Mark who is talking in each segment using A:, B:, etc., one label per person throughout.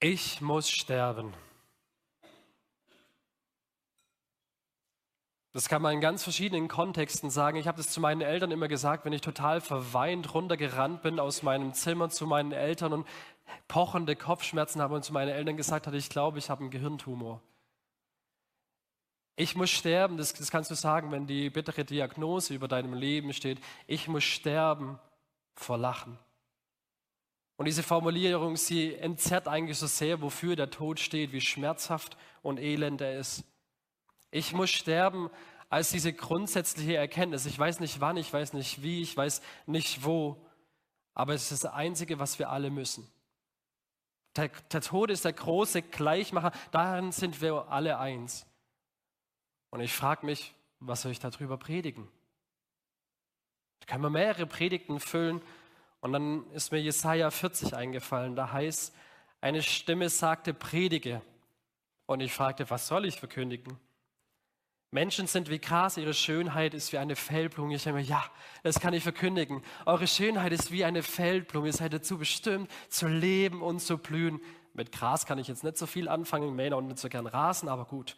A: Ich muss sterben. Das kann man in ganz verschiedenen Kontexten sagen. Ich habe das zu meinen Eltern immer gesagt, wenn ich total verweint runtergerannt bin aus meinem Zimmer zu meinen Eltern und pochende Kopfschmerzen habe und zu meinen Eltern gesagt hatte, ich glaube, ich habe einen Gehirntumor. Ich muss sterben, das, das kannst du sagen, wenn die bittere Diagnose über deinem Leben steht. Ich muss sterben vor Lachen. Und diese Formulierung, sie entzerrt eigentlich so sehr, wofür der Tod steht, wie schmerzhaft und elend er ist. Ich muss sterben als diese grundsätzliche Erkenntnis. Ich weiß nicht wann, ich weiß nicht wie, ich weiß nicht wo, aber es ist das Einzige, was wir alle müssen. Der, der Tod ist der große Gleichmacher, darin sind wir alle eins. Und ich frage mich, was soll ich darüber predigen? Da können wir mehrere Predigten füllen und dann ist mir Jesaja 40 eingefallen. Da heißt, eine Stimme sagte, predige. Und ich fragte, was soll ich verkündigen? Menschen sind wie Gras, ihre Schönheit ist wie eine Feldblume. Ich denke mir, ja, das kann ich verkündigen. Eure Schönheit ist wie eine Feldblume. Ihr seid dazu bestimmt, zu leben und zu blühen. Mit Gras kann ich jetzt nicht so viel anfangen, Männer und nicht so gern Rasen, aber gut.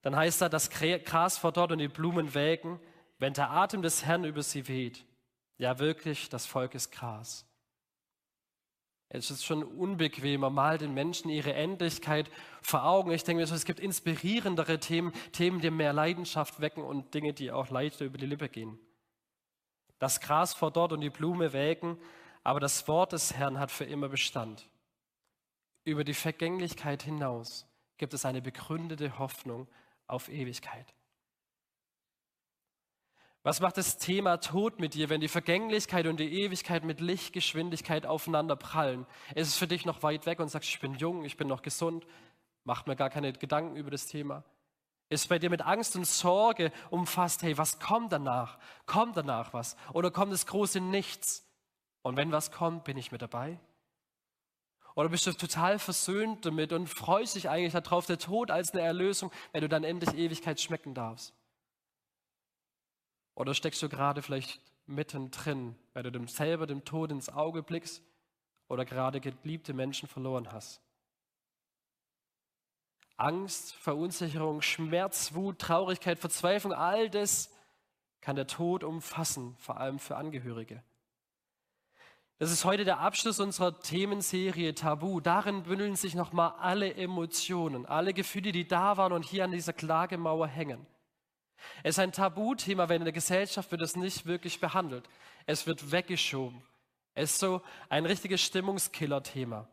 A: Dann heißt da, das Gras verdorrt und die Blumen welken, wenn der Atem des Herrn über sie weht. Ja, wirklich, das Volk ist Gras. Es ist schon unbequemer, mal den Menschen ihre Endlichkeit vor Augen. Ich denke mir es gibt inspirierendere Themen, Themen, die mehr Leidenschaft wecken und Dinge, die auch leichter über die Lippe gehen. Das Gras verdorrt und die Blume welken, aber das Wort des Herrn hat für immer Bestand. Über die Vergänglichkeit hinaus gibt es eine begründete Hoffnung auf Ewigkeit. Was macht das Thema Tod mit dir, wenn die Vergänglichkeit und die Ewigkeit mit Lichtgeschwindigkeit aufeinander prallen? Ist es für dich noch weit weg und sagst, ich bin jung, ich bin noch gesund, macht mir gar keine Gedanken über das Thema? Ist bei dir mit Angst und Sorge umfasst, hey, was kommt danach? Kommt danach was? Oder kommt das große Nichts? Und wenn was kommt, bin ich mit dabei? Oder bist du total versöhnt damit und freust dich eigentlich darauf, der Tod als eine Erlösung, wenn du dann endlich Ewigkeit schmecken darfst? Oder steckst du gerade vielleicht mittendrin, weil du dem selber dem Tod ins Auge blickst oder gerade geliebte Menschen verloren hast? Angst, Verunsicherung, Schmerz, Wut, Traurigkeit, Verzweiflung, all das kann der Tod umfassen, vor allem für Angehörige. Das ist heute der Abschluss unserer Themenserie Tabu. Darin bündeln sich nochmal alle Emotionen, alle Gefühle, die da waren und hier an dieser Klagemauer hängen. Es ist ein Tabuthema, weil in der Gesellschaft wird es nicht wirklich behandelt. Es wird weggeschoben. Es ist so ein richtiges Stimmungskiller-Thema.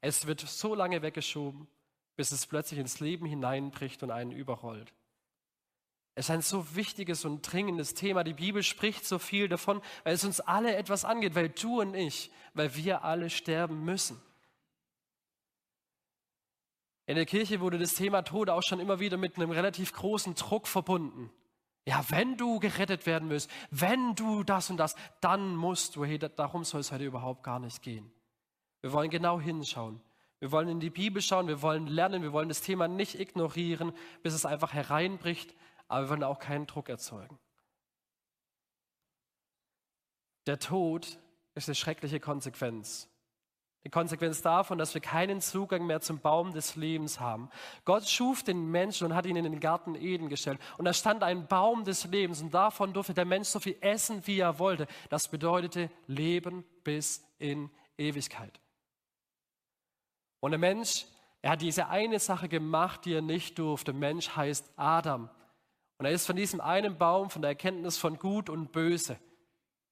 A: Es wird so lange weggeschoben, bis es plötzlich ins Leben hineinbricht und einen überrollt. Es ist ein so wichtiges und dringendes Thema. Die Bibel spricht so viel davon, weil es uns alle etwas angeht, weil du und ich, weil wir alle sterben müssen. In der Kirche wurde das Thema Tod auch schon immer wieder mit einem relativ großen Druck verbunden. Ja, wenn du gerettet werden willst, wenn du das und das, dann musst du, hey, darum soll es heute überhaupt gar nicht gehen. Wir wollen genau hinschauen. Wir wollen in die Bibel schauen, wir wollen lernen, wir wollen das Thema nicht ignorieren, bis es einfach hereinbricht, aber wir wollen auch keinen Druck erzeugen. Der Tod ist eine schreckliche Konsequenz die Konsequenz davon, dass wir keinen Zugang mehr zum Baum des Lebens haben. Gott schuf den Menschen und hat ihn in den Garten Eden gestellt. Und da stand ein Baum des Lebens und davon durfte der Mensch so viel essen, wie er wollte. Das bedeutete Leben bis in Ewigkeit. Und der Mensch, er hat diese eine Sache gemacht, die er nicht durfte. Mensch heißt Adam. Und er ist von diesem einen Baum, von der Erkenntnis von Gut und Böse,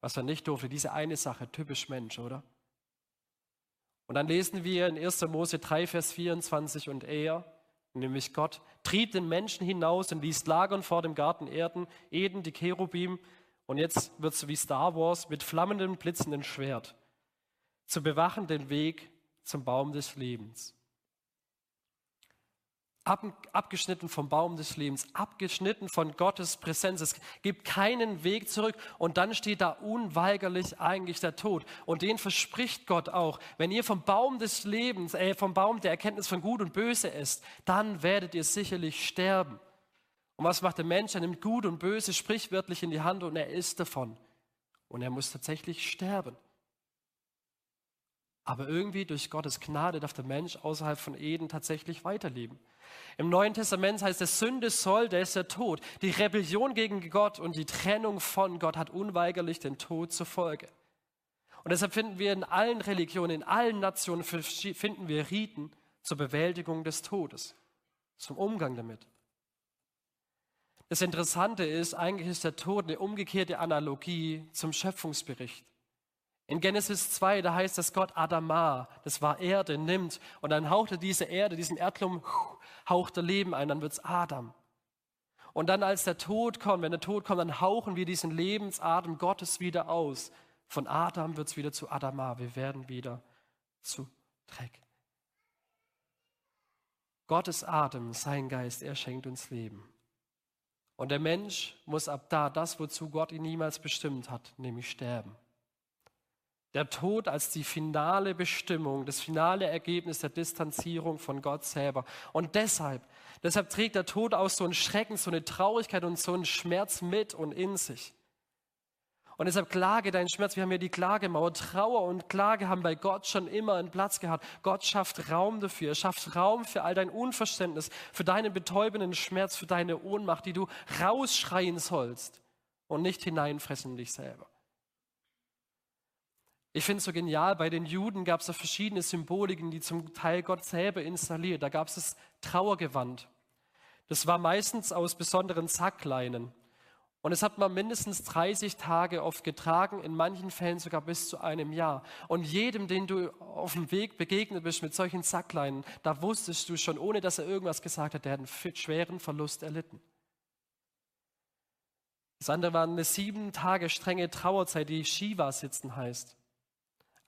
A: was er nicht durfte, diese eine Sache, typisch Mensch, oder? Und dann lesen wir in 1. Mose 3, Vers 24, und er, nämlich Gott, trieb den Menschen hinaus und ließ lagern vor dem Garten Erden, Eden, die Cherubim, und jetzt wird es wie Star Wars mit flammendem, blitzenden Schwert, zu bewachen den Weg zum Baum des Lebens abgeschnitten vom Baum des Lebens, abgeschnitten von Gottes Präsenz. Es gibt keinen Weg zurück. Und dann steht da unweigerlich eigentlich der Tod. Und den verspricht Gott auch. Wenn ihr vom Baum des Lebens, äh, vom Baum der Erkenntnis von Gut und Böse isst, dann werdet ihr sicherlich sterben. Und was macht der Mensch? Er nimmt Gut und Böse sprichwörtlich in die Hand und er isst davon. Und er muss tatsächlich sterben. Aber irgendwie durch Gottes Gnade darf der Mensch außerhalb von Eden tatsächlich weiterleben. Im Neuen Testament heißt es, Sünde soll, der ist der Tod. Die Rebellion gegen Gott und die Trennung von Gott hat unweigerlich den Tod zur Folge. Und deshalb finden wir in allen Religionen, in allen Nationen, finden wir Riten zur Bewältigung des Todes, zum Umgang damit. Das Interessante ist, eigentlich ist der Tod eine umgekehrte Analogie zum Schöpfungsbericht. In Genesis 2, da heißt es, Gott Adama, das war Erde, nimmt und dann haucht er diese Erde, diesen Erdklumpen, haucht er Leben ein, dann wird es Adam. Und dann als der Tod kommt, wenn der Tod kommt, dann hauchen wir diesen Lebensatem Gottes wieder aus. Von Adam wird es wieder zu Adama, wir werden wieder zu Dreck. Gottes Atem, sein Geist, er schenkt uns Leben. Und der Mensch muss ab da das, wozu Gott ihn niemals bestimmt hat, nämlich sterben. Der Tod als die finale Bestimmung, das finale Ergebnis der Distanzierung von Gott selber. Und deshalb, deshalb trägt der Tod auch so einen Schrecken, so eine Traurigkeit und so einen Schmerz mit und in sich. Und deshalb klage deinen Schmerz. Wir haben ja die Klagemauer. Trauer und Klage haben bei Gott schon immer einen Platz gehabt. Gott schafft Raum dafür. Er schafft Raum für all dein Unverständnis, für deinen betäubenden Schmerz, für deine Ohnmacht, die du rausschreien sollst und nicht hineinfressen in dich selber. Ich finde es so genial, bei den Juden gab es da verschiedene Symboliken, die zum Teil Gott selber installiert. Da gab es das Trauergewand. Das war meistens aus besonderen Sackleinen. Und es hat man mindestens 30 Tage oft getragen, in manchen Fällen sogar bis zu einem Jahr. Und jedem, den du auf dem Weg begegnet bist mit solchen Sackleinen, da wusstest du schon, ohne dass er irgendwas gesagt hat, der hat einen schweren Verlust erlitten. Das andere war eine sieben Tage strenge Trauerzeit, die Shiva sitzen heißt.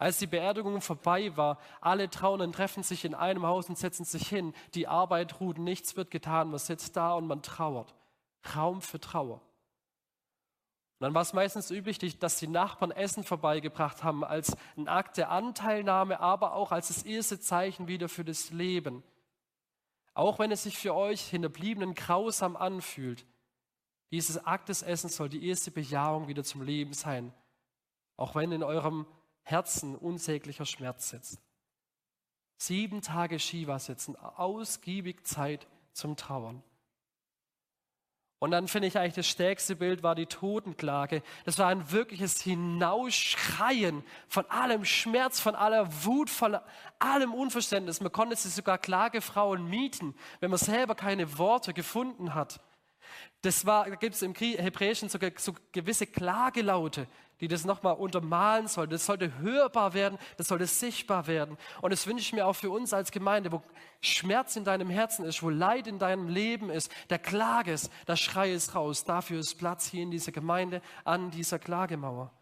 A: Als die Beerdigung vorbei war, alle Trauernden treffen sich in einem Haus und setzen sich hin. Die Arbeit ruht, nichts wird getan. Man sitzt da und man trauert. Raum für Trauer. Und dann war es meistens üblich, dass die Nachbarn Essen vorbeigebracht haben, als ein Akt der Anteilnahme, aber auch als das erste Zeichen wieder für das Leben. Auch wenn es sich für euch Hinterbliebenen grausam anfühlt, dieses Akt des Essens soll die erste Bejahung wieder zum Leben sein. Auch wenn in eurem Herzen unsäglicher Schmerz sitzt. Sieben Tage Shiva sitzen, ausgiebig Zeit zum Trauern. Und dann finde ich eigentlich das stärkste Bild war die Totenklage. Das war ein wirkliches Hinausschreien von allem Schmerz, von aller Wut, von allem Unverständnis. Man konnte sich sogar Klagefrauen mieten, wenn man selber keine Worte gefunden hat. Das war, da gibt es im Hebräischen sogar so gewisse Klagelaute, die das nochmal untermalen soll. Das sollte hörbar werden, das sollte sichtbar werden. Und das wünsche ich mir auch für uns als Gemeinde, wo Schmerz in deinem Herzen ist, wo Leid in deinem Leben ist, der Klage ist, da schrei es raus. Dafür ist Platz hier in dieser Gemeinde an dieser Klagemauer.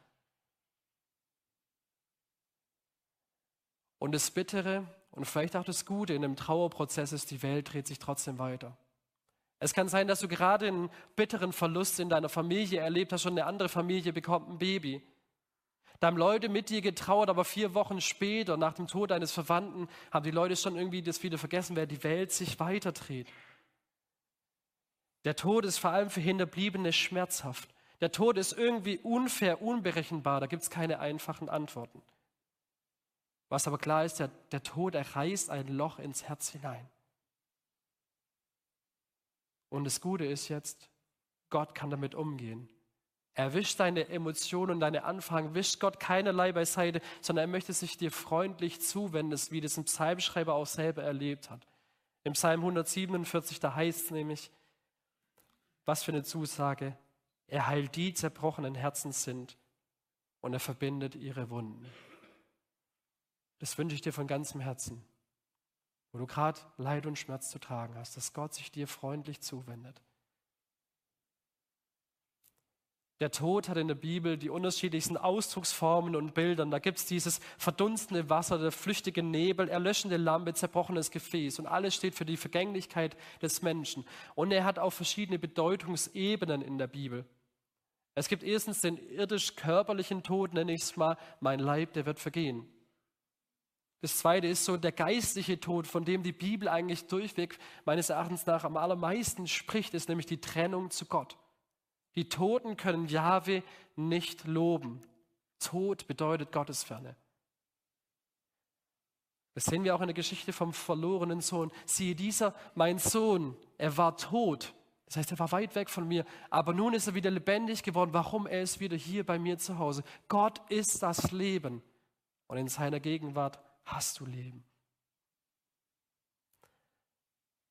A: Und das Bittere und vielleicht auch das Gute in dem Trauerprozess ist, die Welt dreht sich trotzdem weiter. Es kann sein, dass du gerade einen bitteren Verlust in deiner Familie erlebt hast und eine andere Familie bekommt ein Baby. Da haben Leute mit dir getrauert, aber vier Wochen später, nach dem Tod eines Verwandten, haben die Leute schon irgendwie das wieder vergessen, wer die Welt sich weiterdreht. Der Tod ist vor allem für Hinterbliebene schmerzhaft. Der Tod ist irgendwie unfair, unberechenbar. Da gibt es keine einfachen Antworten. Was aber klar ist, der, der Tod erreißt ein Loch ins Herz hinein. Und das Gute ist jetzt, Gott kann damit umgehen. Er wischt deine Emotionen und deine Anfragen, wischt Gott keinerlei beiseite, sondern er möchte sich dir freundlich zuwenden, wie das ein Psalmschreiber auch selber erlebt hat. Im Psalm 147, da heißt es nämlich, was für eine Zusage, er heilt die zerbrochenen Herzen sind und er verbindet ihre Wunden. Das wünsche ich dir von ganzem Herzen wo du gerade Leid und Schmerz zu tragen hast, dass Gott sich dir freundlich zuwendet. Der Tod hat in der Bibel die unterschiedlichsten Ausdrucksformen und Bildern. Da gibt es dieses verdunstende Wasser, der flüchtige Nebel, erlöschende Lampe, zerbrochenes Gefäß. Und alles steht für die Vergänglichkeit des Menschen. Und er hat auch verschiedene Bedeutungsebenen in der Bibel. Es gibt erstens den irdisch-körperlichen Tod, nenne ich es mal, mein Leib, der wird vergehen. Das zweite ist so der geistliche Tod, von dem die Bibel eigentlich durchweg meines Erachtens nach am allermeisten spricht, ist nämlich die Trennung zu Gott. Die Toten können Jahwe nicht loben. Tod bedeutet Gottesferne. Das sehen wir auch in der Geschichte vom verlorenen Sohn. Siehe, dieser, mein Sohn, er war tot. Das heißt, er war weit weg von mir, aber nun ist er wieder lebendig geworden. Warum? Er ist wieder hier bei mir zu Hause. Gott ist das Leben. Und in seiner Gegenwart hast du Leben.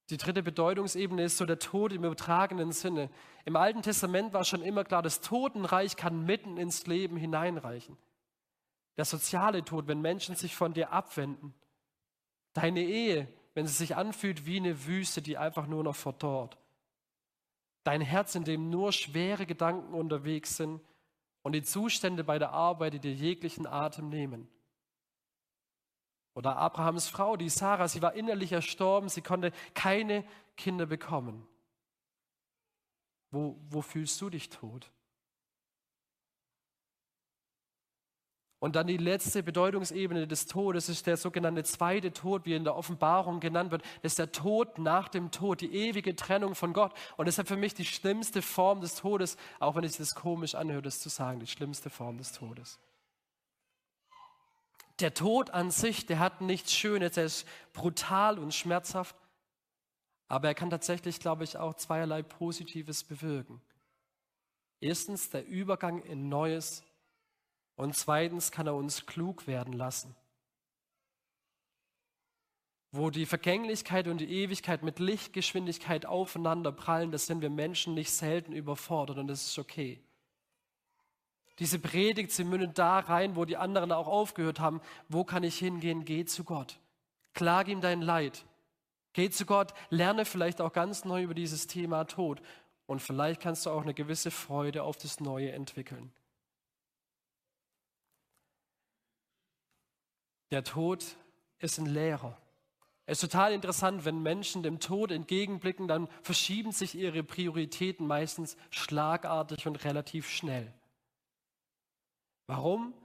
A: Die dritte Bedeutungsebene ist so der Tod im übertragenen Sinne. Im Alten Testament war schon immer klar, das Totenreich kann mitten ins Leben hineinreichen. Der soziale Tod, wenn Menschen sich von dir abwenden. Deine Ehe, wenn sie sich anfühlt wie eine Wüste, die einfach nur noch verdorrt. Dein Herz, in dem nur schwere Gedanken unterwegs sind und die Zustände bei der Arbeit, die dir jeglichen Atem nehmen. Oder Abrahams Frau, die Sarah, sie war innerlich erstorben, sie konnte keine Kinder bekommen. Wo, wo fühlst du dich tot? Und dann die letzte Bedeutungsebene des Todes ist der sogenannte zweite Tod, wie in der Offenbarung genannt wird. Das ist der Tod nach dem Tod, die ewige Trennung von Gott. Und deshalb für mich die schlimmste Form des Todes, auch wenn es das komisch anhört, das zu sagen, die schlimmste Form des Todes. Der Tod an sich, der hat nichts Schönes, er ist brutal und schmerzhaft, aber er kann tatsächlich, glaube ich, auch zweierlei Positives bewirken. Erstens der Übergang in Neues und zweitens kann er uns klug werden lassen. Wo die Vergänglichkeit und die Ewigkeit mit Lichtgeschwindigkeit aufeinander prallen, das sind wir Menschen nicht selten überfordert und das ist okay. Diese Predigt, sie mündet da rein, wo die anderen auch aufgehört haben. Wo kann ich hingehen? Geh zu Gott. Klage ihm dein Leid. Geh zu Gott, lerne vielleicht auch ganz neu über dieses Thema Tod. Und vielleicht kannst du auch eine gewisse Freude auf das Neue entwickeln. Der Tod ist ein Lehrer. Es ist total interessant, wenn Menschen dem Tod entgegenblicken, dann verschieben sich ihre Prioritäten meistens schlagartig und relativ schnell. Warum?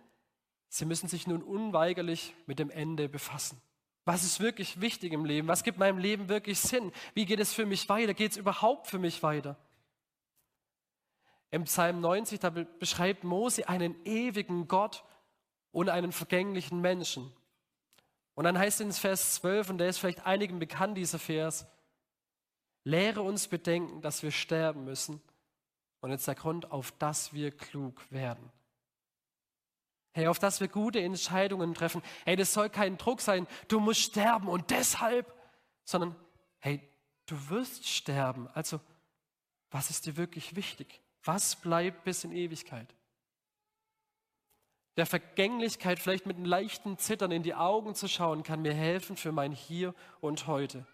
A: Sie müssen sich nun unweigerlich mit dem Ende befassen. Was ist wirklich wichtig im Leben? Was gibt meinem Leben wirklich Sinn? Wie geht es für mich weiter? Geht es überhaupt für mich weiter? Im Psalm 90, da beschreibt Mose einen ewigen Gott und einen vergänglichen Menschen. Und dann heißt es in Vers 12, und der ist vielleicht einigen bekannt, dieser Vers, lehre uns bedenken, dass wir sterben müssen. Und jetzt der Grund, auf dass wir klug werden. Hey, auf dass wir gute Entscheidungen treffen. Hey, das soll kein Druck sein, du musst sterben und deshalb, sondern hey, du wirst sterben. Also, was ist dir wirklich wichtig? Was bleibt bis in Ewigkeit? der Vergänglichkeit vielleicht mit einem leichten Zittern in die Augen zu schauen, kann mir helfen für mein Hier und heute.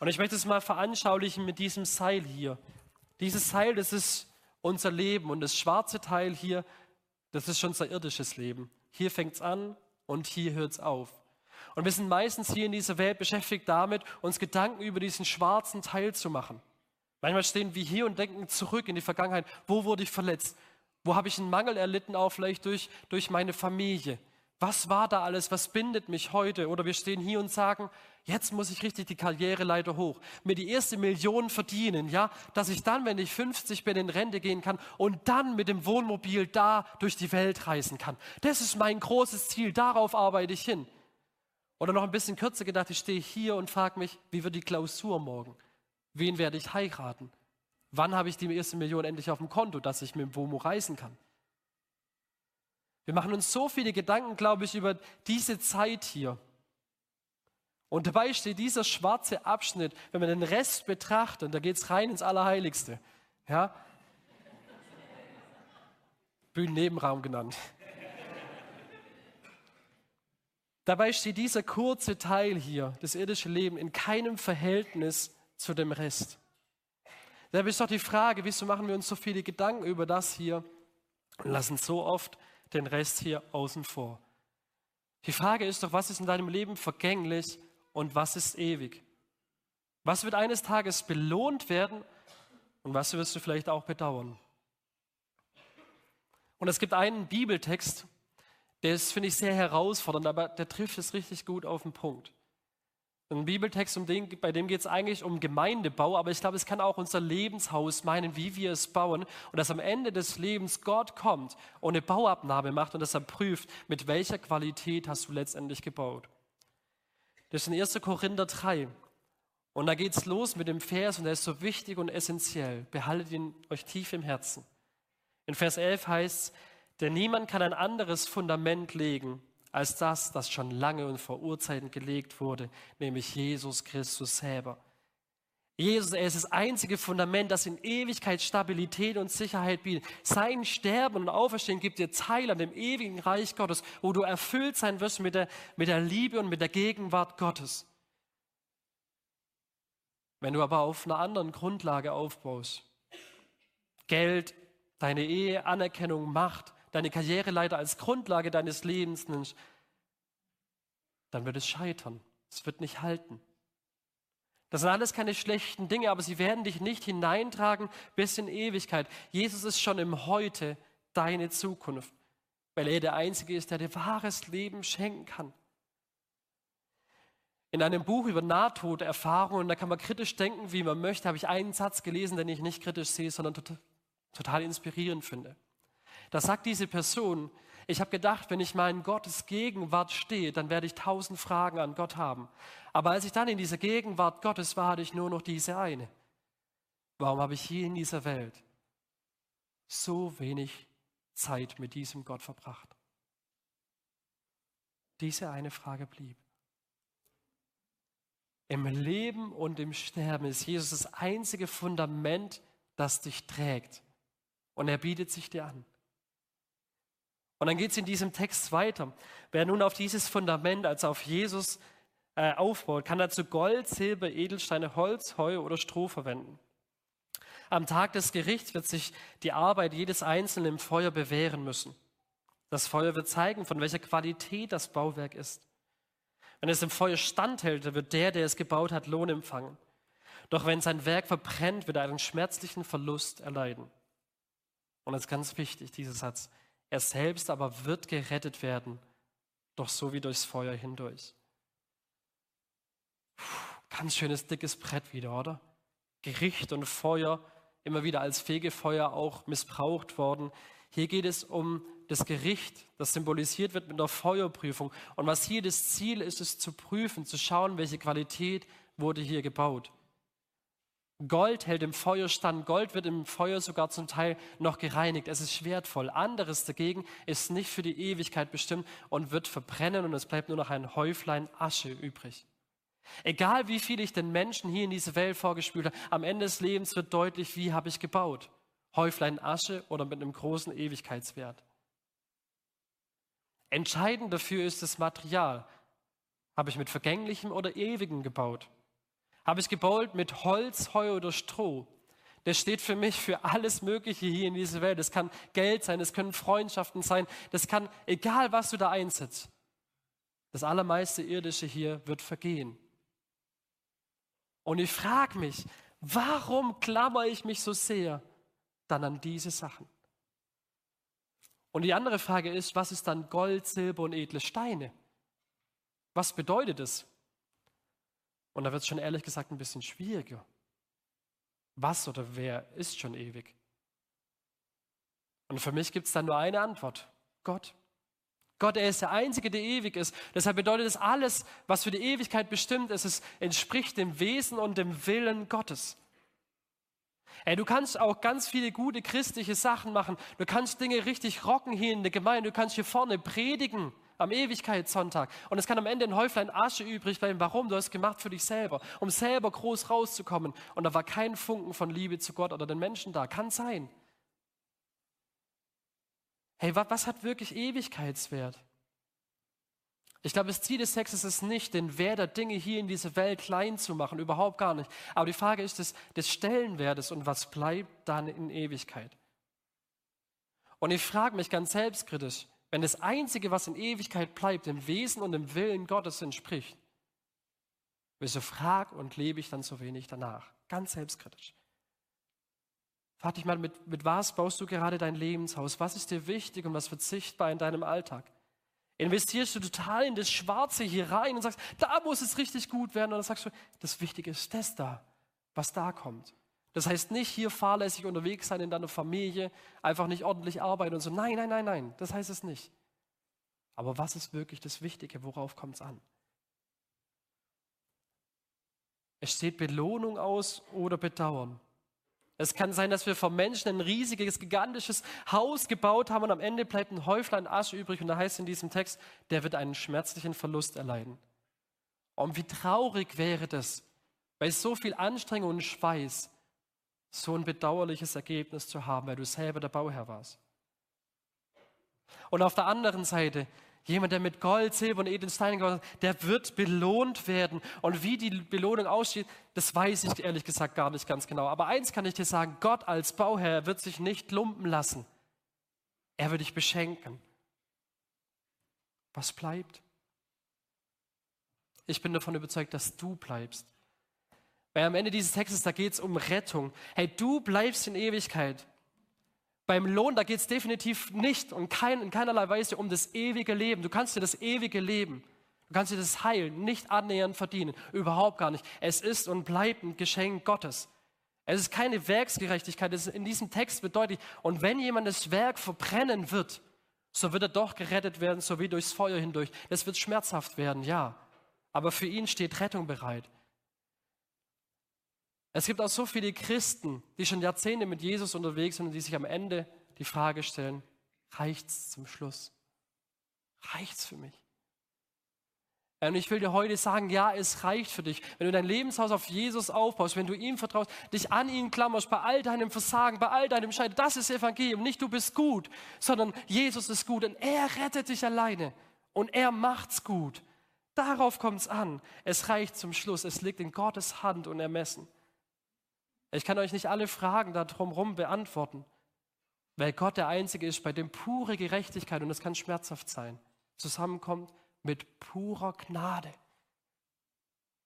A: Und ich möchte es mal veranschaulichen mit diesem Seil hier. Dieses Seil, das ist unser Leben und das schwarze Teil hier, das ist schon unser irdisches Leben. Hier fängt es an und hier hört es auf. Und wir sind meistens hier in dieser Welt beschäftigt damit, uns Gedanken über diesen schwarzen Teil zu machen. Manchmal stehen wir hier und denken zurück in die Vergangenheit. Wo wurde ich verletzt? Wo habe ich einen Mangel erlitten, auch vielleicht durch, durch meine Familie? Was war da alles? Was bindet mich heute? Oder wir stehen hier und sagen, jetzt muss ich richtig die Karriereleiter hoch, mir die erste Million verdienen, ja, dass ich dann, wenn ich 50 bin, in Rente gehen kann und dann mit dem Wohnmobil da durch die Welt reisen kann. Das ist mein großes Ziel, darauf arbeite ich hin. Oder noch ein bisschen kürzer gedacht, ich stehe hier und frage mich, wie wird die Klausur morgen? Wen werde ich heiraten? Wann habe ich die erste Million endlich auf dem Konto, dass ich mit dem WOMO reisen kann? Wir machen uns so viele Gedanken, glaube ich, über diese Zeit hier. Und dabei steht dieser schwarze Abschnitt, wenn man den Rest betrachtet, da geht es rein ins Allerheiligste. Ja? Bühnennebenraum genannt. Dabei steht dieser kurze Teil hier, das irdische Leben, in keinem Verhältnis zu dem Rest. Da ist doch die Frage, wieso machen wir uns so viele Gedanken über das hier und lassen so oft den Rest hier außen vor? Die Frage ist doch, was ist in deinem Leben vergänglich und was ist ewig? Was wird eines Tages belohnt werden und was wirst du vielleicht auch bedauern? Und es gibt einen Bibeltext, der ist, finde ich, sehr herausfordernd, aber der trifft es richtig gut auf den Punkt. Ein Bibeltext, um den, bei dem geht es eigentlich um Gemeindebau, aber ich glaube, es kann auch unser Lebenshaus meinen, wie wir es bauen und dass am Ende des Lebens Gott kommt und eine Bauabnahme macht und dass er prüft, mit welcher Qualität hast du letztendlich gebaut. Das ist in 1. Korinther 3. Und da geht es los mit dem Vers und der ist so wichtig und essentiell. Behaltet ihn euch tief im Herzen. In Vers 11 heißt es, denn niemand kann ein anderes Fundament legen als das, das schon lange und vor Urzeiten gelegt wurde, nämlich Jesus Christus selber. Jesus, er ist das einzige Fundament, das in Ewigkeit Stabilität und Sicherheit bietet. Sein Sterben und Auferstehen gibt dir Teil an dem ewigen Reich Gottes, wo du erfüllt sein wirst mit der, mit der Liebe und mit der Gegenwart Gottes. Wenn du aber auf einer anderen Grundlage aufbaust, Geld, deine Ehe, Anerkennung, Macht, deine Karriereleiter als Grundlage deines Lebens nimmst, dann wird es scheitern. Es wird nicht halten. Das sind alles keine schlechten Dinge, aber sie werden dich nicht hineintragen bis in Ewigkeit. Jesus ist schon im Heute deine Zukunft, weil er der Einzige ist, der dir wahres Leben schenken kann. In einem Buch über Nahtoderfahrungen, da kann man kritisch denken, wie man möchte, habe ich einen Satz gelesen, den ich nicht kritisch sehe, sondern total inspirierend finde. Da sagt diese Person, ich habe gedacht, wenn ich mal in Gottes Gegenwart stehe, dann werde ich tausend Fragen an Gott haben. Aber als ich dann in dieser Gegenwart Gottes war, hatte ich nur noch diese eine. Warum habe ich hier in dieser Welt so wenig Zeit mit diesem Gott verbracht? Diese eine Frage blieb. Im Leben und im Sterben ist Jesus das einzige Fundament, das dich trägt. Und er bietet sich dir an. Und dann geht es in diesem Text weiter. Wer nun auf dieses Fundament, also auf Jesus, äh, aufbaut, kann dazu Gold, Silber, Edelsteine, Holz, Heu oder Stroh verwenden. Am Tag des Gerichts wird sich die Arbeit jedes Einzelnen im Feuer bewähren müssen. Das Feuer wird zeigen, von welcher Qualität das Bauwerk ist. Wenn es im Feuer standhält, wird der, der es gebaut hat, Lohn empfangen. Doch wenn sein Werk verbrennt, wird er einen schmerzlichen Verlust erleiden. Und das ist ganz wichtig, dieser Satz. Er selbst aber wird gerettet werden, doch so wie durchs Feuer hindurch. Puh, ganz schönes dickes Brett wieder, oder? Gericht und Feuer, immer wieder als Fegefeuer auch missbraucht worden. Hier geht es um das Gericht, das symbolisiert wird mit der Feuerprüfung. Und was hier das Ziel ist, ist zu prüfen, zu schauen, welche Qualität wurde hier gebaut. Gold hält im Feuer stand. Gold wird im Feuer sogar zum Teil noch gereinigt. Es ist wertvoll. Anderes dagegen ist nicht für die Ewigkeit bestimmt und wird verbrennen und es bleibt nur noch ein Häuflein Asche übrig. Egal wie viel ich den Menschen hier in diese Welt vorgespült habe, am Ende des Lebens wird deutlich, wie habe ich gebaut. Häuflein Asche oder mit einem großen Ewigkeitswert. Entscheidend dafür ist das Material. Habe ich mit vergänglichem oder ewigem gebaut? Habe ich gebaut mit Holz, Heu oder Stroh. Das steht für mich für alles Mögliche hier in dieser Welt. Das kann Geld sein, das können Freundschaften sein, das kann, egal was du da einsetzt. Das allermeiste Irdische hier wird vergehen. Und ich frage mich, warum klammer ich mich so sehr dann an diese Sachen? Und die andere Frage ist, was ist dann Gold, Silber und edle Steine? Was bedeutet es? Und da wird es schon ehrlich gesagt ein bisschen schwieriger. Was oder wer ist schon ewig? Und für mich gibt es dann nur eine Antwort. Gott. Gott, er ist der Einzige, der ewig ist. Deshalb bedeutet es alles, was für die Ewigkeit bestimmt ist, es entspricht dem Wesen und dem Willen Gottes. Ey, du kannst auch ganz viele gute christliche Sachen machen. Du kannst Dinge richtig rocken hier in der Gemeinde. Du kannst hier vorne predigen am Ewigkeitssonntag. Und es kann am Ende ein Häuflein Asche übrig bleiben. Warum? Du hast es gemacht für dich selber, um selber groß rauszukommen. Und da war kein Funken von Liebe zu Gott oder den Menschen da. Kann sein. Hey, was hat wirklich Ewigkeitswert? Ich glaube, das Ziel des Textes ist nicht, den Wert der Dinge hier in dieser Welt klein zu machen, überhaupt gar nicht. Aber die Frage ist des, des Stellenwertes und was bleibt dann in Ewigkeit. Und ich frage mich ganz selbstkritisch, wenn das Einzige, was in Ewigkeit bleibt, dem Wesen und dem Willen Gottes entspricht, wieso frag und lebe ich dann so wenig danach? Ganz selbstkritisch. Frag dich mal, mit, mit was baust du gerade dein Lebenshaus? Was ist dir wichtig und was wird sichtbar in deinem Alltag? Investierst du total in das Schwarze hier rein und sagst, da muss es richtig gut werden? Oder sagst du, das Wichtige ist das da, was da kommt? Das heißt nicht hier fahrlässig unterwegs sein in deiner Familie, einfach nicht ordentlich arbeiten und so. Nein, nein, nein, nein, das heißt es nicht. Aber was ist wirklich das Wichtige? Worauf kommt es an? Es steht Belohnung aus oder Bedauern. Es kann sein, dass wir vom Menschen ein riesiges, gigantisches Haus gebaut haben und am Ende bleibt ein Häuflein Asche übrig und da heißt in diesem Text, der wird einen schmerzlichen Verlust erleiden. Und wie traurig wäre das, bei so viel Anstrengung und Schweiß so ein bedauerliches Ergebnis zu haben, weil du selber der Bauherr warst. Und auf der anderen Seite, jemand, der mit Gold, Silber und edlen Steinen gebaut hat, der wird belohnt werden. Und wie die Belohnung aussieht, das weiß ich ehrlich gesagt gar nicht ganz genau. Aber eins kann ich dir sagen, Gott als Bauherr wird sich nicht lumpen lassen. Er wird dich beschenken. Was bleibt? Ich bin davon überzeugt, dass du bleibst. Weil am Ende dieses Textes, da geht es um Rettung. Hey, du bleibst in Ewigkeit. Beim Lohn, da geht es definitiv nicht und kein, in keinerlei Weise um das ewige Leben. Du kannst dir das ewige Leben, du kannst dir das Heil nicht annähernd verdienen. Überhaupt gar nicht. Es ist und bleibt ein Geschenk Gottes. Es ist keine Werksgerechtigkeit. Es ist in diesem Text bedeutet, und wenn jemand das Werk verbrennen wird, so wird er doch gerettet werden, so wie durchs Feuer hindurch. Das wird schmerzhaft werden, ja. Aber für ihn steht Rettung bereit. Es gibt auch so viele Christen, die schon Jahrzehnte mit Jesus unterwegs sind und die sich am Ende die Frage stellen, reicht's zum Schluss? Reicht's für mich? Und ich will dir heute sagen, ja, es reicht für dich. Wenn du dein Lebenshaus auf Jesus aufbaust, wenn du ihm vertraust, dich an ihn klammerst, bei all deinem Versagen, bei all deinem Scheitern, das ist Evangelium. Nicht du bist gut, sondern Jesus ist gut und er rettet dich alleine und er macht's gut. Darauf kommt's an. Es reicht zum Schluss. Es liegt in Gottes Hand und Ermessen. Ich kann euch nicht alle Fragen da drumherum beantworten, weil Gott der Einzige ist, bei dem pure Gerechtigkeit, und das kann schmerzhaft sein, zusammenkommt mit purer Gnade.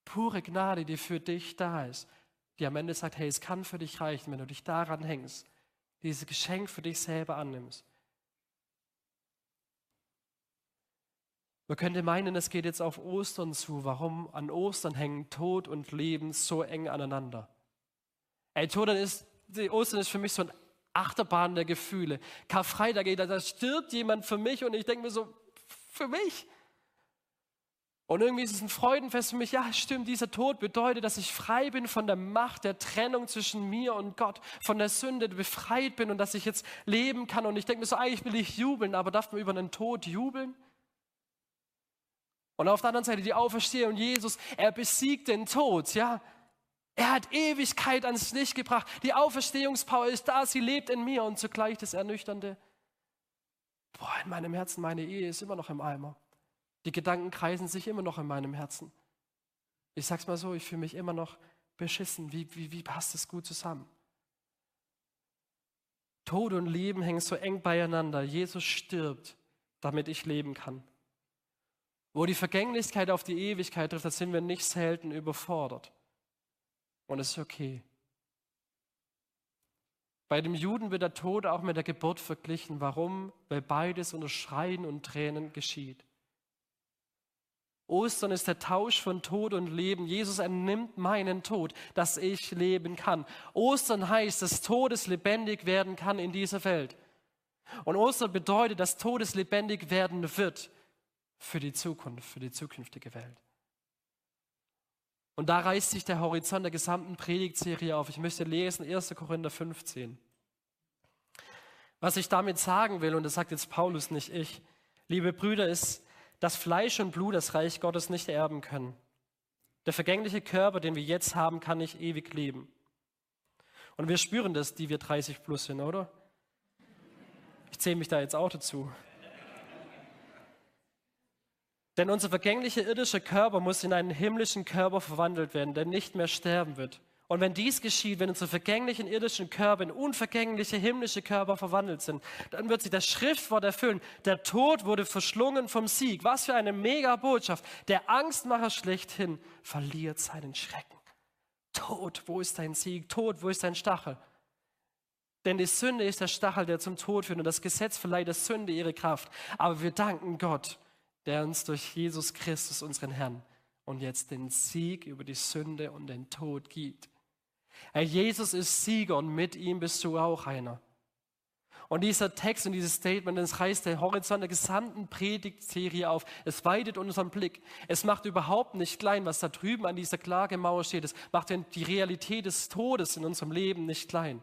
A: Pure Gnade, die für dich da ist, die am Ende sagt, hey, es kann für dich reichen, wenn du dich daran hängst, dieses Geschenk für dich selber annimmst. Man könnte meinen, es geht jetzt auf Ostern zu. Warum an Ostern hängen Tod und Leben so eng aneinander? Ey, Tod ist, die Ostern ist für mich so ein Achterbahn der Gefühle. Karfreitag, da, da stirbt jemand für mich und ich denke mir so, für mich? Und irgendwie ist es ein Freudenfest für mich. Ja, stimmt, dieser Tod bedeutet, dass ich frei bin von der Macht der Trennung zwischen mir und Gott, von der Sünde befreit bin und dass ich jetzt leben kann. Und ich denke mir so, eigentlich will ich jubeln, aber darf man über einen Tod jubeln? Und auf der anderen Seite die Auferstehung Jesus, er besiegt den Tod, ja. Er hat Ewigkeit ans Licht gebracht. Die Auferstehungspower ist da, sie lebt in mir und zugleich das Ernüchternde. Boah, in meinem Herzen, meine Ehe ist immer noch im Eimer. Die Gedanken kreisen sich immer noch in meinem Herzen. Ich sag's mal so, ich fühle mich immer noch beschissen. Wie, wie, wie passt das gut zusammen? Tod und Leben hängen so eng beieinander. Jesus stirbt, damit ich leben kann. Wo die Vergänglichkeit auf die Ewigkeit trifft, da sind wir nicht selten überfordert. Und es ist okay. Bei dem Juden wird der Tod auch mit der Geburt verglichen. Warum? Weil beides unter Schreien und Tränen geschieht. Ostern ist der Tausch von Tod und Leben. Jesus ernimmt meinen Tod, dass ich leben kann. Ostern heißt, dass Todes lebendig werden kann in dieser Welt. Und Ostern bedeutet, dass Todes lebendig werden wird für die Zukunft, für die zukünftige Welt. Und da reißt sich der Horizont der gesamten Predigtserie auf. Ich möchte lesen 1. Korinther 15. Was ich damit sagen will, und das sagt jetzt Paulus, nicht ich, liebe Brüder, ist, dass Fleisch und Blut das Reich Gottes nicht erben können. Der vergängliche Körper, den wir jetzt haben, kann nicht ewig leben. Und wir spüren das, die wir 30 plus sind, oder? Ich zähle mich da jetzt auch dazu. Denn unser vergänglicher irdischer Körper muss in einen himmlischen Körper verwandelt werden, der nicht mehr sterben wird. Und wenn dies geschieht, wenn unsere vergänglichen irdischen Körper in unvergängliche himmlische Körper verwandelt sind, dann wird sich das Schriftwort erfüllen. Der Tod wurde verschlungen vom Sieg. Was für eine mega Botschaft. Der Angstmacher schlechthin verliert seinen Schrecken. Tod, wo ist dein Sieg? Tod, wo ist dein Stachel? Denn die Sünde ist der Stachel, der zum Tod führt und das Gesetz verleiht der Sünde ihre Kraft. Aber wir danken Gott, der uns durch Jesus Christus, unseren Herrn, und jetzt den Sieg über die Sünde und den Tod gibt. Herr Jesus ist Sieger und mit ihm bist du auch einer. Und dieser Text und dieses Statement, das reißt der Horizont der gesamten Predigtserie auf. Es weitet unseren Blick. Es macht überhaupt nicht klein, was da drüben an dieser Klagemauer steht. Es macht die Realität des Todes in unserem Leben nicht klein.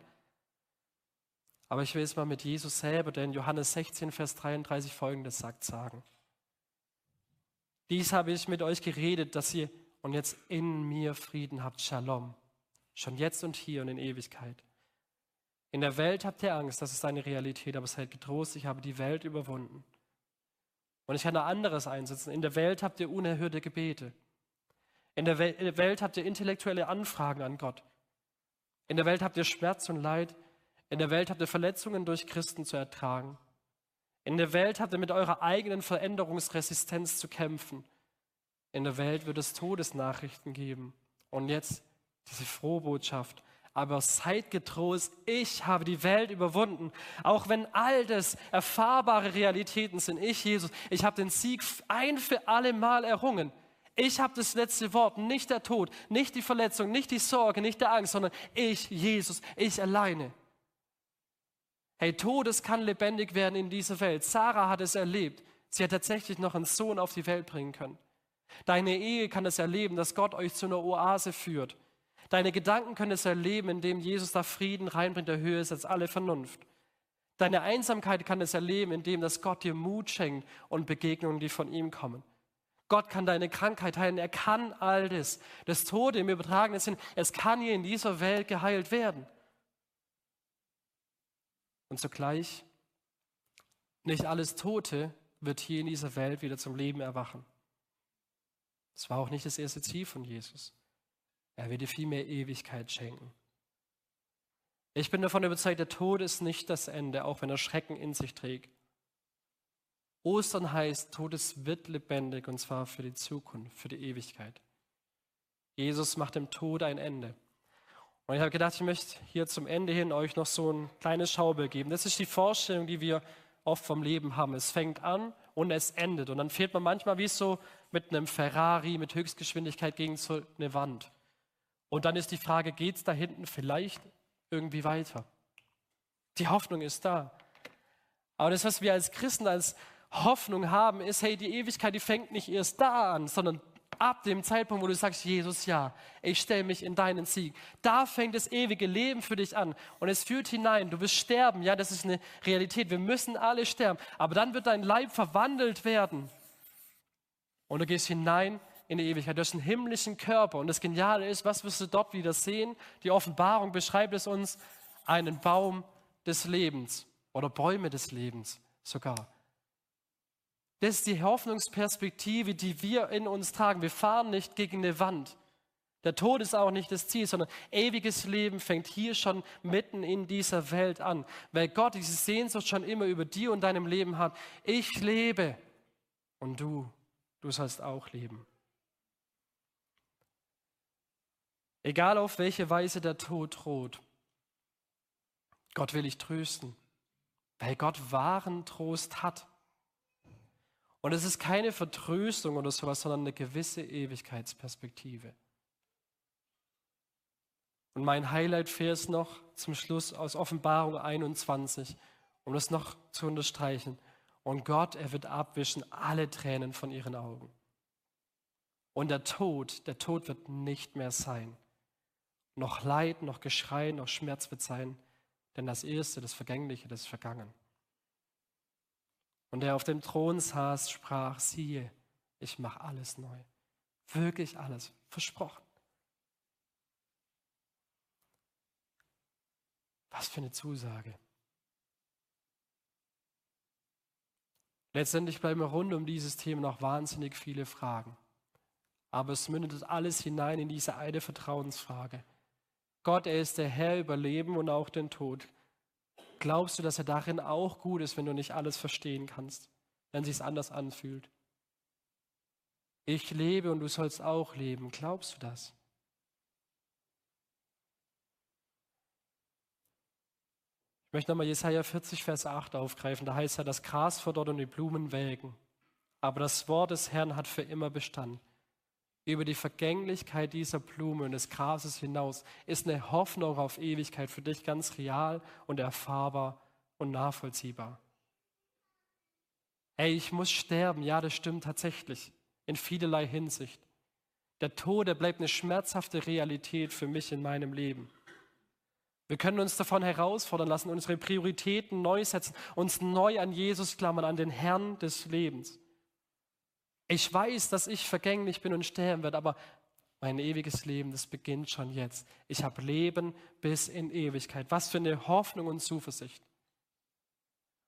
A: Aber ich will es mal mit Jesus selber, der in Johannes 16, Vers 33 folgendes sagt, sagen. Dies habe ich mit euch geredet, dass ihr und jetzt in mir Frieden habt. Shalom. Schon jetzt und hier und in Ewigkeit. In der Welt habt ihr Angst, das ist eine Realität, aber seid getrost, ich habe die Welt überwunden. Und ich kann da anderes einsetzen. In der Welt habt ihr unerhörte Gebete. In der Welt habt ihr intellektuelle Anfragen an Gott. In der Welt habt ihr Schmerz und Leid. In der Welt habt ihr Verletzungen durch Christen zu ertragen. In der Welt habt ihr mit eurer eigenen Veränderungsresistenz zu kämpfen. In der Welt wird es Todesnachrichten geben. Und jetzt diese frohe Botschaft. Aber seid getrost, ich habe die Welt überwunden. Auch wenn all das erfahrbare Realitäten sind, ich, Jesus, ich habe den Sieg ein für alle Mal errungen. Ich habe das letzte Wort, nicht der Tod, nicht die Verletzung, nicht die Sorge, nicht der Angst, sondern ich, Jesus, ich alleine. Hey, Todes kann lebendig werden in dieser Welt. Sarah hat es erlebt. Sie hat tatsächlich noch einen Sohn auf die Welt bringen können. Deine Ehe kann es erleben, dass Gott euch zu einer Oase führt. Deine Gedanken können es erleben, indem Jesus da Frieden reinbringt, der höher ist als alle Vernunft. Deine Einsamkeit kann es erleben, indem das Gott dir Mut schenkt und Begegnungen, die von ihm kommen. Gott kann deine Krankheit heilen. Er kann all das. Das Tode im übertragenen Sinn, es kann hier in dieser Welt geheilt werden. Und zugleich, nicht alles Tote wird hier in dieser Welt wieder zum Leben erwachen. Das war auch nicht das erste Ziel von Jesus. Er wird dir viel mehr Ewigkeit schenken. Ich bin davon überzeugt, der Tod ist nicht das Ende, auch wenn er Schrecken in sich trägt. Ostern heißt, Todes wird lebendig und zwar für die Zukunft, für die Ewigkeit. Jesus macht dem Tod ein Ende. Und ich habe gedacht, ich möchte hier zum Ende hin euch noch so ein kleines Schaubild geben. Das ist die Vorstellung, die wir oft vom Leben haben. Es fängt an und es endet. Und dann fehlt man manchmal wie so mit einem Ferrari mit Höchstgeschwindigkeit gegen so eine Wand. Und dann ist die Frage, geht es da hinten vielleicht irgendwie weiter? Die Hoffnung ist da. Aber das, was wir als Christen als Hoffnung haben, ist, hey, die Ewigkeit, die fängt nicht erst da an, sondern ab dem Zeitpunkt, wo du sagst, Jesus, ja, ich stelle mich in deinen Sieg. Da fängt das ewige Leben für dich an und es führt hinein. Du wirst sterben, ja, das ist eine Realität. Wir müssen alle sterben, aber dann wird dein Leib verwandelt werden und du gehst hinein in die Ewigkeit. Du hast einen himmlischen Körper und das Geniale ist, was wirst du dort wieder sehen? Die Offenbarung beschreibt es uns, einen Baum des Lebens oder Bäume des Lebens sogar. Das ist die Hoffnungsperspektive, die wir in uns tragen. Wir fahren nicht gegen eine Wand. Der Tod ist auch nicht das Ziel, sondern ewiges Leben fängt hier schon mitten in dieser Welt an, weil Gott diese Sehnsucht schon immer über dir und deinem Leben hat. Ich lebe und du, du sollst auch leben. Egal auf welche Weise der Tod droht, Gott will dich trösten, weil Gott wahren Trost hat. Und es ist keine Vertröstung oder sowas, sondern eine gewisse Ewigkeitsperspektive. Und mein Highlight-Vers noch zum Schluss aus Offenbarung 21, um das noch zu unterstreichen. Und Gott, er wird abwischen alle Tränen von ihren Augen. Und der Tod, der Tod wird nicht mehr sein. Noch Leid, noch Geschrei, noch Schmerz wird sein, denn das Erste, das Vergängliche, das ist vergangen. Und der auf dem Thron saß, sprach, siehe, ich mache alles neu. Wirklich alles, versprochen. Was für eine Zusage. Letztendlich bleiben rund um dieses Thema noch wahnsinnig viele Fragen. Aber es mündet alles hinein in diese eine Vertrauensfrage. Gott, er ist der Herr über Leben und auch den Tod. Glaubst du, dass er darin auch gut ist, wenn du nicht alles verstehen kannst, wenn sich es anders anfühlt? Ich lebe und du sollst auch leben. Glaubst du das? Ich möchte nochmal Jesaja 40, Vers 8 aufgreifen. Da heißt ja, das Gras verdorrt und die Blumen welken. Aber das Wort des Herrn hat für immer Bestand über die Vergänglichkeit dieser Blume und des Grases hinaus ist eine Hoffnung auf Ewigkeit für dich ganz real und erfahrbar und nachvollziehbar. Ey, ich muss sterben, ja, das stimmt tatsächlich, in vielerlei Hinsicht. Der Tod, der bleibt eine schmerzhafte Realität für mich in meinem Leben. Wir können uns davon herausfordern lassen, unsere Prioritäten neu setzen, uns neu an Jesus klammern, an den Herrn des Lebens. Ich weiß, dass ich vergänglich bin und sterben werde, aber mein ewiges Leben, das beginnt schon jetzt. Ich habe Leben bis in Ewigkeit. Was für eine Hoffnung und Zuversicht.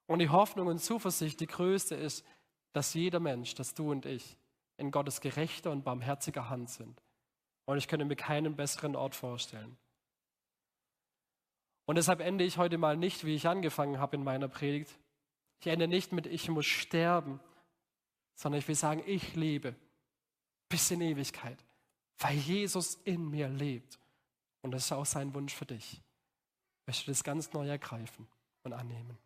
A: Und die Hoffnung und Zuversicht, die größte ist, dass jeder Mensch, dass du und ich, in Gottes gerechter und barmherziger Hand sind. Und ich könnte mir keinen besseren Ort vorstellen. Und deshalb ende ich heute mal nicht, wie ich angefangen habe in meiner Predigt. Ich ende nicht mit, ich muss sterben, sondern ich will sagen, ich lebe bis in Ewigkeit, weil Jesus in mir lebt. Und das ist auch sein Wunsch für dich. Ich möchte das ganz neu ergreifen und annehmen.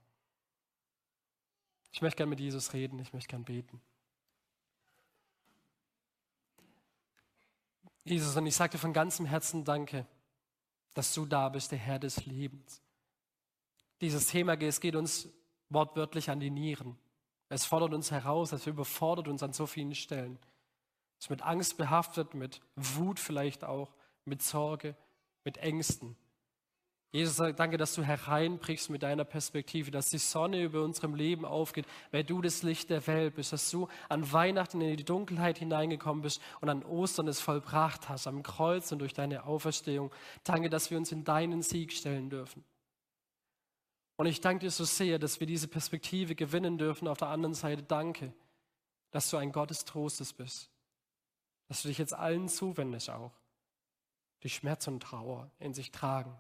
A: Ich möchte gern mit Jesus reden, ich möchte gern beten. Jesus, und ich sage dir von ganzem Herzen Danke, dass du da bist, der Herr des Lebens. Dieses Thema, geht uns wortwörtlich an die Nieren. Es fordert uns heraus, es überfordert uns an so vielen Stellen. Es ist mit Angst behaftet, mit Wut vielleicht auch, mit Sorge, mit Ängsten. Jesus, danke, dass du hereinbrichst mit deiner Perspektive, dass die Sonne über unserem Leben aufgeht, weil du das Licht der Welt bist, dass du an Weihnachten in die Dunkelheit hineingekommen bist und an Ostern es vollbracht hast, am Kreuz und durch deine Auferstehung. Danke, dass wir uns in deinen Sieg stellen dürfen. Und ich danke dir so sehr, dass wir diese Perspektive gewinnen dürfen. Auf der anderen Seite danke, dass du ein Gott des Trostes bist, dass du dich jetzt allen zuwendest auch, die Schmerz und Trauer in sich tragen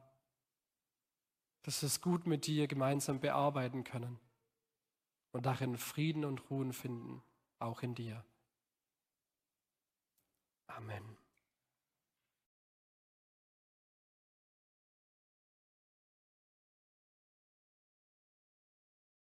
A: dass wir es gut mit dir gemeinsam bearbeiten können und darin Frieden und Ruhen finden, auch in dir. Amen.